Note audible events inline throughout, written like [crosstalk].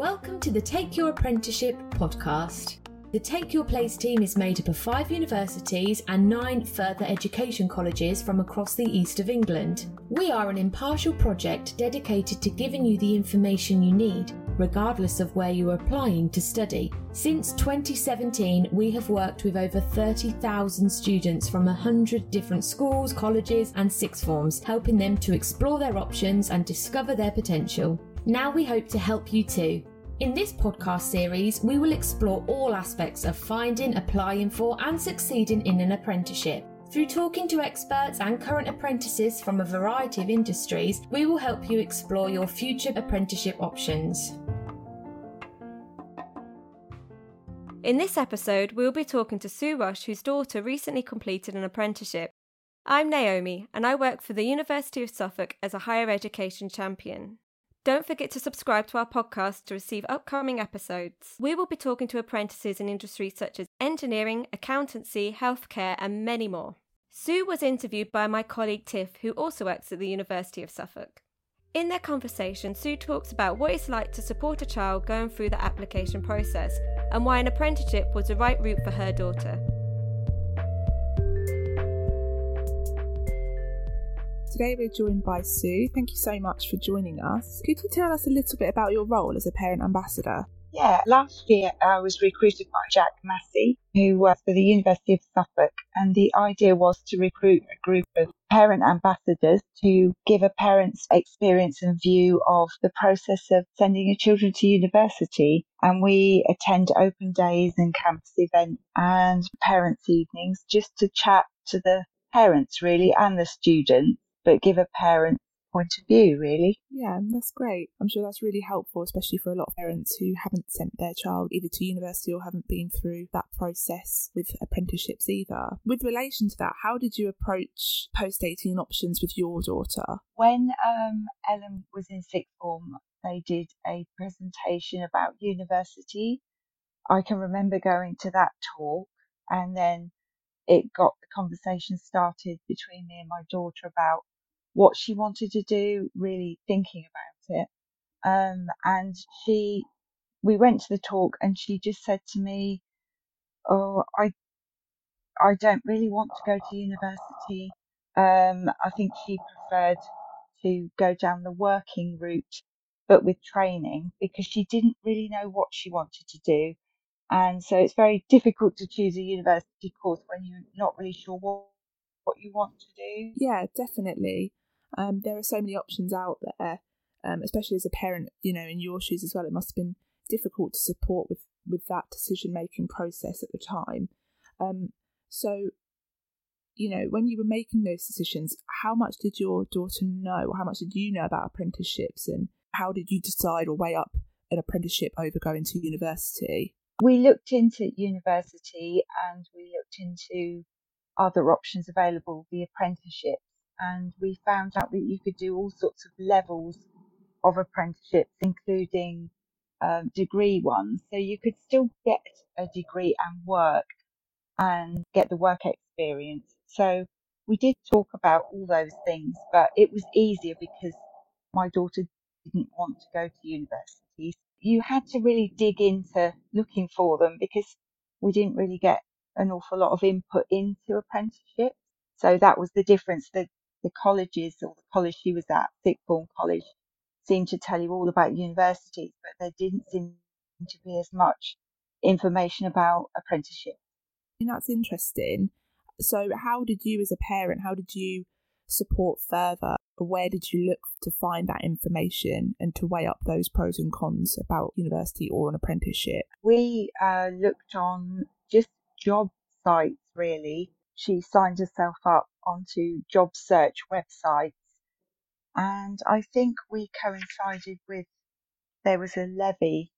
Welcome to the Take Your Apprenticeship podcast. The Take Your Place team is made up of five universities and nine further education colleges from across the east of England. We are an impartial project dedicated to giving you the information you need, regardless of where you are applying to study. Since 2017, we have worked with over 30,000 students from 100 different schools, colleges, and sixth forms, helping them to explore their options and discover their potential. Now we hope to help you too. In this podcast series, we will explore all aspects of finding, applying for, and succeeding in an apprenticeship. Through talking to experts and current apprentices from a variety of industries, we will help you explore your future apprenticeship options. In this episode, we'll be talking to Sue Rush, whose daughter recently completed an apprenticeship. I'm Naomi, and I work for the University of Suffolk as a higher education champion. Don't forget to subscribe to our podcast to receive upcoming episodes. We will be talking to apprentices in industries such as engineering, accountancy, healthcare, and many more. Sue was interviewed by my colleague Tiff, who also works at the University of Suffolk. In their conversation, Sue talks about what it's like to support a child going through the application process and why an apprenticeship was the right route for her daughter. Today we're joined by Sue. Thank you so much for joining us. Could you tell us a little bit about your role as a parent ambassador? Yeah, last year I was recruited by Jack Massey, who works for the University of Suffolk, and the idea was to recruit a group of parent ambassadors to give a parent's experience and view of the process of sending your children to university. And we attend open days and campus events and parents' evenings just to chat to the parents really and the students but give a parent point of view, really. Yeah, that's great. I'm sure that's really helpful, especially for a lot of parents who haven't sent their child either to university or haven't been through that process with apprenticeships either. With relation to that, how did you approach post 18 options with your daughter? When um, Ellen was in sixth form, they did a presentation about university. I can remember going to that talk and then it got the conversation started between me and my daughter about what she wanted to do, really thinking about it. Um, and she, we went to the talk and she just said to me, Oh, I, I don't really want to go to university. Um, I think she preferred to go down the working route, but with training because she didn't really know what she wanted to do. And so it's very difficult to choose a university course when you're not really sure what, what you want to do. Yeah, definitely. Um, there are so many options out there, um, especially as a parent, you know, in your shoes as well. It must have been difficult to support with, with that decision making process at the time. Um, so, you know, when you were making those decisions, how much did your daughter know, how much did you know about apprenticeships, and how did you decide or weigh up an apprenticeship over going to university? We looked into university and we looked into other options available, the apprenticeship and we found out that you could do all sorts of levels of apprenticeships, including um, degree ones. So you could still get a degree and work and get the work experience. So we did talk about all those things, but it was easier because my daughter didn't want to go to university. You had to really dig into looking for them because we didn't really get an awful lot of input into apprenticeships. So that was the difference. The the colleges or the college she was at, form college, seemed to tell you all about universities, but there didn't seem to be as much information about apprenticeship. And that's interesting. So, how did you, as a parent, how did you support further? Where did you look to find that information and to weigh up those pros and cons about university or an apprenticeship? We uh, looked on just job sites, really. She signed herself up onto job search websites. And I think we coincided with there was a levy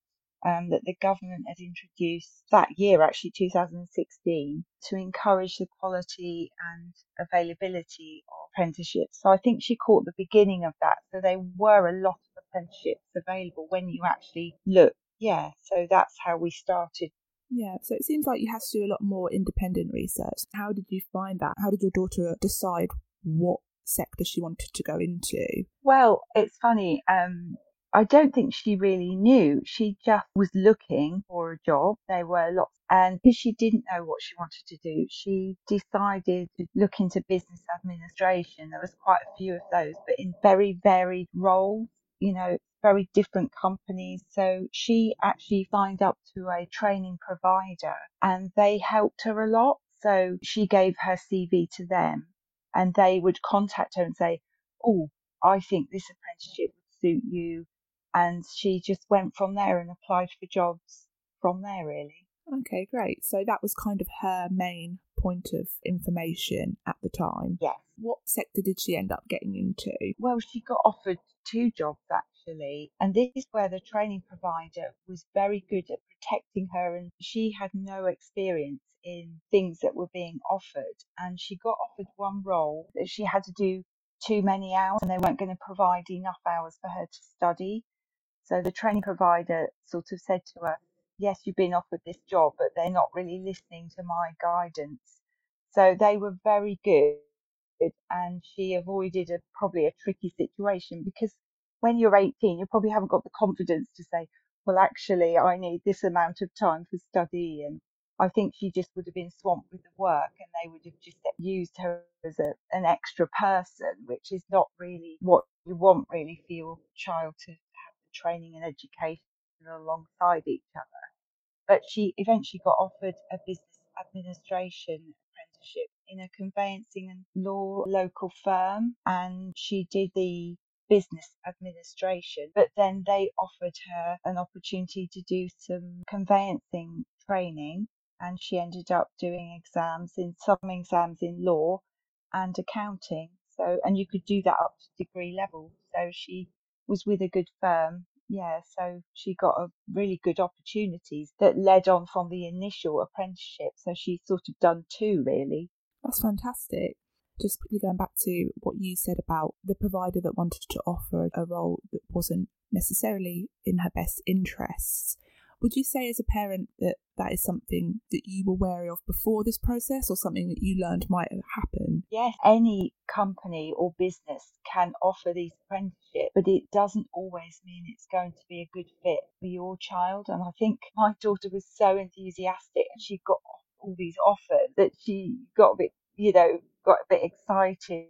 um, that the government had introduced that year, actually 2016, to encourage the quality and availability of apprenticeships. So I think she caught the beginning of that. So there were a lot of apprenticeships available when you actually look. Yeah, so that's how we started yeah, so it seems like you have to do a lot more independent research. How did you find that? How did your daughter decide what sector she wanted to go into? Well, it's funny. Um, I don't think she really knew. She just was looking for a job. There were lots, and because she didn't know what she wanted to do, she decided to look into business administration. There was quite a few of those, but in very varied roles. You know, very different companies. So she actually signed up to a training provider and they helped her a lot. So she gave her CV to them and they would contact her and say, Oh, I think this apprenticeship would suit you and she just went from there and applied for jobs from there really. Okay, great. So that was kind of her main point of information at the time. Yes. What sector did she end up getting into? Well, she got offered two jobs actually, and this is where the training provider was very good at protecting her, and she had no experience in things that were being offered. And she got offered one role that she had to do too many hours, and they weren't going to provide enough hours for her to study. So the training provider sort of said to her, Yes, you've been offered this job, but they're not really listening to my guidance. So they were very good, and she avoided a, probably a tricky situation because when you're 18, you probably haven't got the confidence to say, Well, actually, I need this amount of time for study. And I think she just would have been swamped with the work and they would have just used her as a, an extra person, which is not really what you want really for your child to have the training and education alongside each other. But she eventually got offered a business administration apprenticeship in a conveyancing and law local firm, and she did the business administration. But then they offered her an opportunity to do some conveyancing training, and she ended up doing exams in some exams in law and accounting. So, and you could do that up to degree level. So she was with a good firm. Yeah, so she got a really good opportunities that led on from the initial apprenticeship. So she's sort of done two really. That's fantastic. Just quickly going back to what you said about the provider that wanted to offer a role that wasn't necessarily in her best interests. Would you say, as a parent, that that is something that you were wary of before this process or something that you learned might happen? Yes, any company or business can offer these apprenticeships, but it doesn't always mean it's going to be a good fit for your child. And I think my daughter was so enthusiastic and she got all these offers that she got a bit, you know, got a bit excited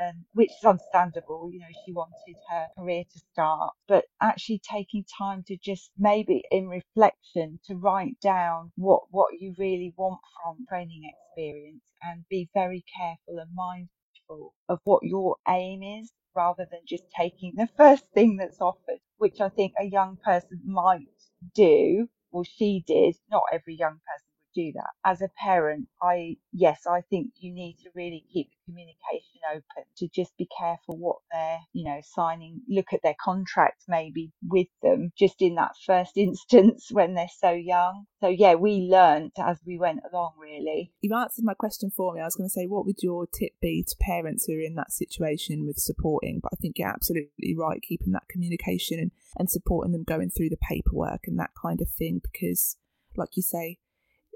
and which is understandable you know she wanted her career to start but actually taking time to just maybe in reflection to write down what what you really want from training experience and be very careful and mindful of what your aim is rather than just taking the [laughs] first thing that's offered which i think a young person might do well she did not every young person do that. As a parent, I, yes, I think you need to really keep the communication open to just be careful what they're, you know, signing, look at their contract maybe with them just in that first [laughs] instance when they're so young. So yeah, we learned as we went along really. You've answered my question for me. I was going to say, what would your tip be to parents who are in that situation with supporting? But I think you're absolutely right, keeping that communication and, and supporting them going through the paperwork and that kind of thing because like you say,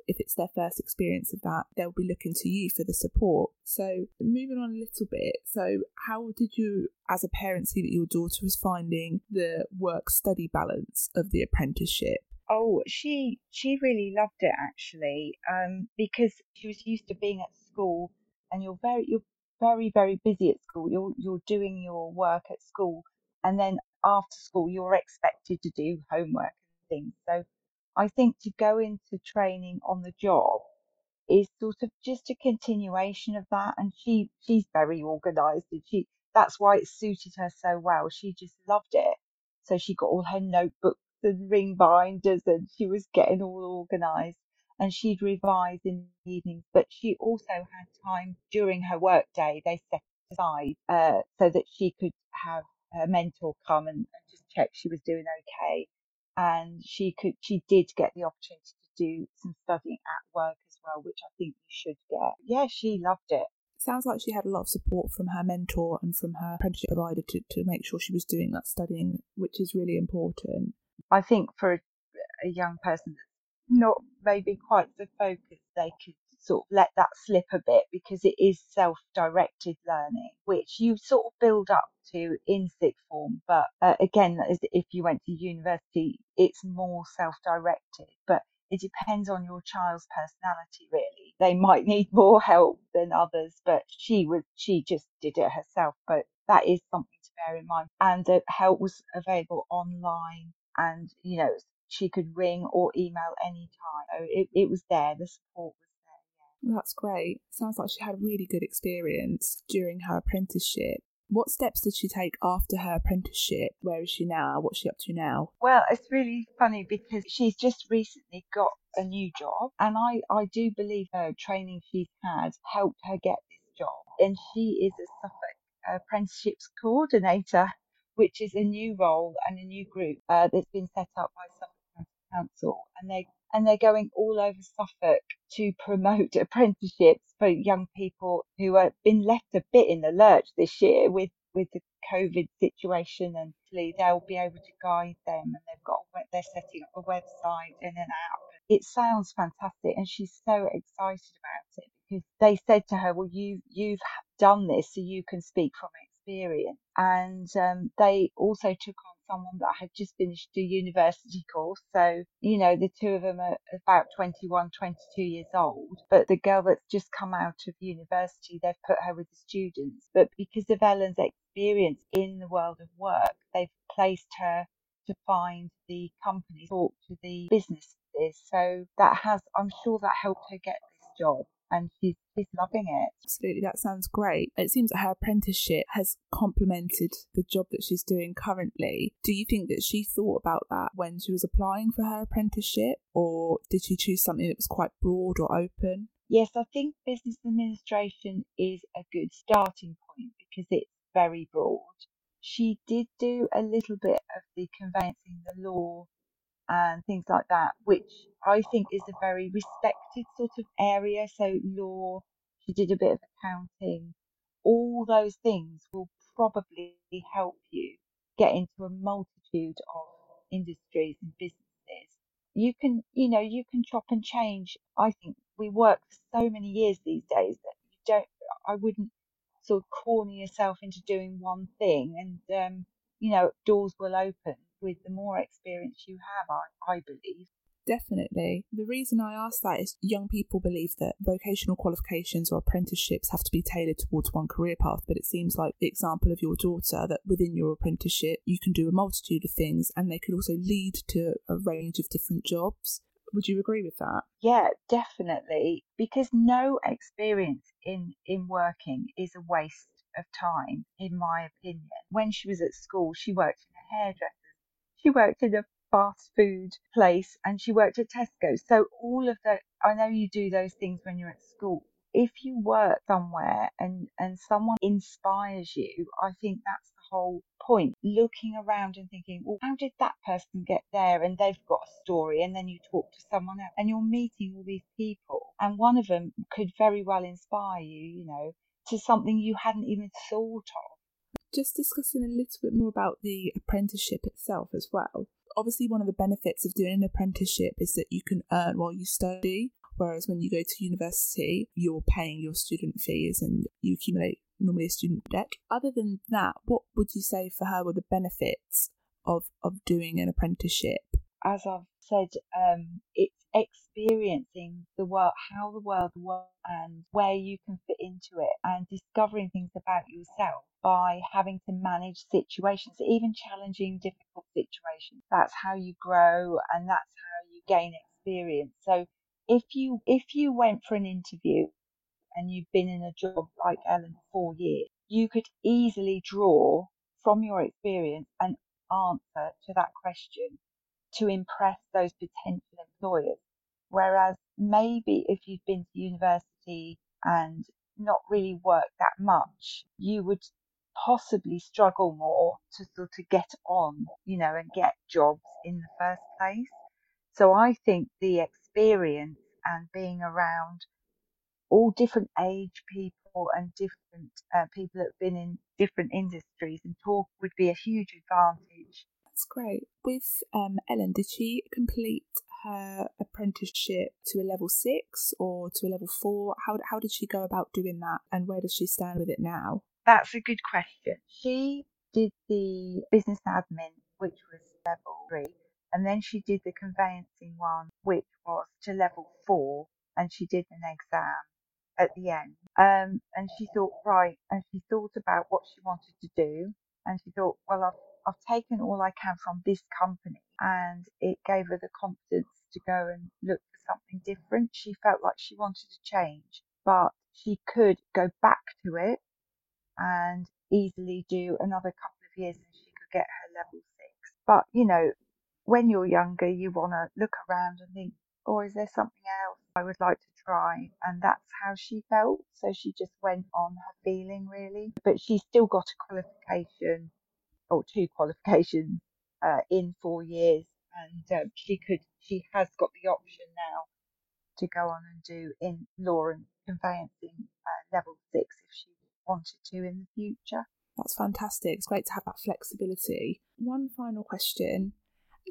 if it's their first experience of that, they'll be looking to you for the support. So, moving on a little bit, so how did you, as a parent, see that your daughter was finding the work study balance of the apprenticeship? Oh, she she really loved it actually, um, because she was used to being at school, and you're very you're very very busy at school. You're you're doing your work at school, and then after school you're expected to do homework and things. So I think to go into training on the job is sort of just a continuation of that. And she she's very organised, and she that's why it suited her so well. She just loved it. So she got all her notebooks and ring binders, and she was getting all organised. And she'd revise in the evenings, but she also had time during her work day. They set aside uh, so that she could have her mentor come and, and just check she was doing okay and she could she did get the opportunity to do some studying at work as well, which I think you should get. Yeah, she loved it. Sounds like she had a lot of support from her mentor and from her apprenticeship provider to, to make sure she was doing that studying, which is really important. I think for a, a young person that's not maybe quite so focused, they could sort of let that slip a bit because it is self-directed learning, which you sort of build up to in sixth form. But uh, again, if you went to university, it's more self-directed. But it depends on your child's personality, really. They might need more help than others, but she was she just did it herself. But that is something to bear in mind. And the help was available online, and you know she could ring or email anytime. So it, it was there. The support was That's great. Sounds like she had really good experience during her apprenticeship. What steps did she take after her apprenticeship? Where is she now? What's she up to now? Well, it's really funny because she's just recently got a new job, and I, I do believe her training she's had helped her get this job. And she is a Suffolk apprenticeships coordinator, which is a new role and a new group uh, that's been set up by Suffolk Council, and they and they're going all over Suffolk to promote [laughs] apprenticeships for young people who have been left a bit in the lurch this year with with the COVID situation, and they'll be able to guide them. And they've got they're setting up a website and an app. It sounds fantastic, and she's so excited about it because they said to her, "Well, you you've done this, so you can speak from experience." And um, they also took on someone that had just finished a university course. So, you know, the two of them are about 21, 22 years old. But the girl that's just come out of university, they've put her with the students. But because of Ellen's experience in the world of work, they've placed her to find the company, talk to the businesses. So that has, I'm sure that helped her get this job and she's she's loving it. Absolutely, that sounds great. It seems that her apprenticeship has complemented the job that she's doing currently. Do you think that she thought about that when she was applying for her apprenticeship, or did she choose something that was quite broad or open? Yes, I think business administration is a good starting point because it's very broad. She did do a little bit of the conveyancing, the law, and things like that, which I think is a very respected sort of area. So law, she did a bit of accounting. All those things will probably help you get into a multitude of industries and businesses. You can, you know, you can chop and change. I think we work so many years these days that you don't, I wouldn't sort of corner yourself into doing one thing and, um, you know, doors will open with the more experience you have, I, I believe. Definitely. The reason I ask that is young people believe that vocational qualifications or apprenticeships have to be tailored towards one career path, but it seems like the example of your daughter that within your apprenticeship you can do a multitude of things and they could also lead to a range of different jobs. Would you agree with that? Yeah, definitely. Because no experience in, in working is a waste of time, in my opinion. When she was at school, she worked in a hairdresser she worked in a fast food place and she worked at Tesco. So all of that, I know you do those things when you're at school. If you work somewhere and, and someone inspires you, I think that's the whole point. Looking around and thinking, well, how did that person get there? And they've got a story. And then you talk to someone else and you're meeting all these people. And one of them could very well inspire you, you know, to something you hadn't even thought of just discussing a little bit more about the apprenticeship itself as well. Obviously, one of the benefits of doing an apprenticeship is that you can earn while you study, whereas when you go to university, you're paying your student fees and you accumulate normally a student debt. Other than that, what would you say for her were the benefits of, of doing an apprenticeship? As I've said, um, it's experiencing the world, how the world works, and where you can fit into it, and discovering things about yourself by having to manage situations, even challenging, difficult situations. That's how you grow and that's how you gain experience. So if you if you went for an interview and you've been in a job like Ellen for four years, you could easily draw from your experience an answer to that question to impress those potential employers. Whereas maybe if you've been to university and not really worked that much, you would possibly struggle more to sort of get on, you know, and get jobs in the first place. So I think the experience and being around all different age people and different uh, people that have been in different industries and talk would be a huge advantage. That's great. With um, Ellen, did she complete her apprenticeship to a level six or to a level four? How, how did she go about doing that and where does she stand with it now? That's a good question. She did the business admin, which was level three, and then she did the conveyancing one, which was to level four, and she did an exam at the end. Um, and she thought, right, and she thought about what she wanted to do, and she thought, well, I've I've taken all I can from this company, and it gave her the confidence to go and look for something different. She felt like she wanted to change, but she could go back to it and easily do another couple of years and she could get her level six. But, you know, when you're younger, you want to look around and think, oh, is there something else I would like to try? And that's how she felt. So she just went on her feeling, really. But she's still got a qualification or two qualifications uh, in four years. And um, she could, she has got the option now to go on and do in law and conveyancing uh, level six if she wanted to in the future. That's fantastic. It's great to have that flexibility. One final question,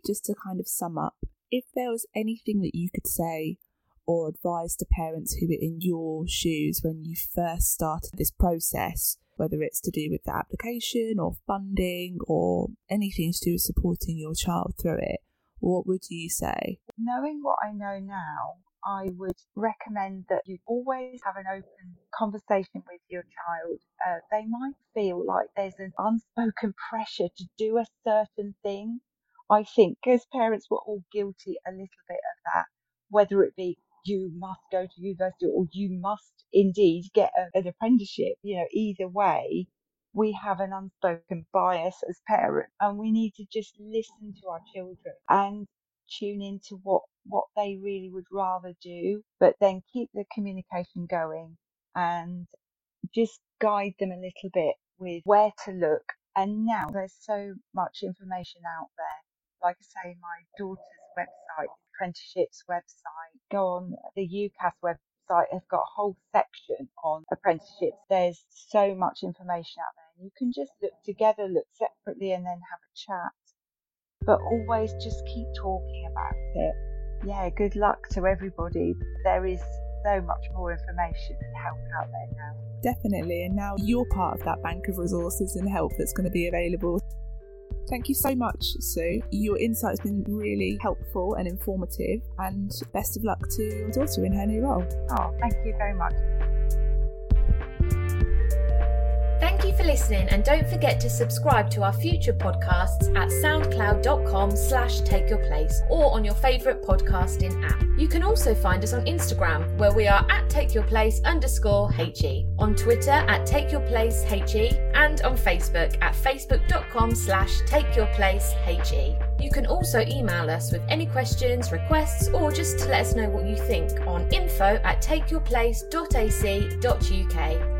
just to kind of sum up. If there was anything that you could say or advise to parents who were in your shoes when you first started this process, whether it's to do with the application or funding or anything to do with supporting your child through it, what would you say? Knowing what I know now, I would recommend that you always have an open conversation with your child. Uh, they might feel like there's an unspoken pressure to do a certain thing. I think as parents, we're all guilty a little bit of that, whether it be you must go to university or you must indeed get a, an apprenticeship. You know, either way, we have an unspoken bias as parents and we need to just listen to our children and tune into what what they really would rather do, but then keep the communication going and just guide them a little bit with where to look. And now there's so much information out there. Like I say, my daughter's website, apprenticeships website, go on the UCAS website, has got a whole section on apprenticeships. There's so much information out there. You can just look together, look separately, and then have a chat. But always just keep talking about it yeah, good luck to everybody. There is so much more information and help out there now. Definitely, and now you're part of that bank of resources and help that's going to be available. Thank you so much, Sue. Your insight has been really helpful and informative, and best of luck to your daughter in her new role. Oh, thank you very much. Thank you for listening and don't forget to subscribe to our future podcasts at soundcloud.com slash take your place or on your favourite podcasting app. You can also find us on Instagram where we are at take your place underscore HE, on Twitter at take your place HE and on Facebook at facebook.com slash HE. You can also email us with any questions, requests, or just to let us know what you think on info at takeyourplace.ac.uk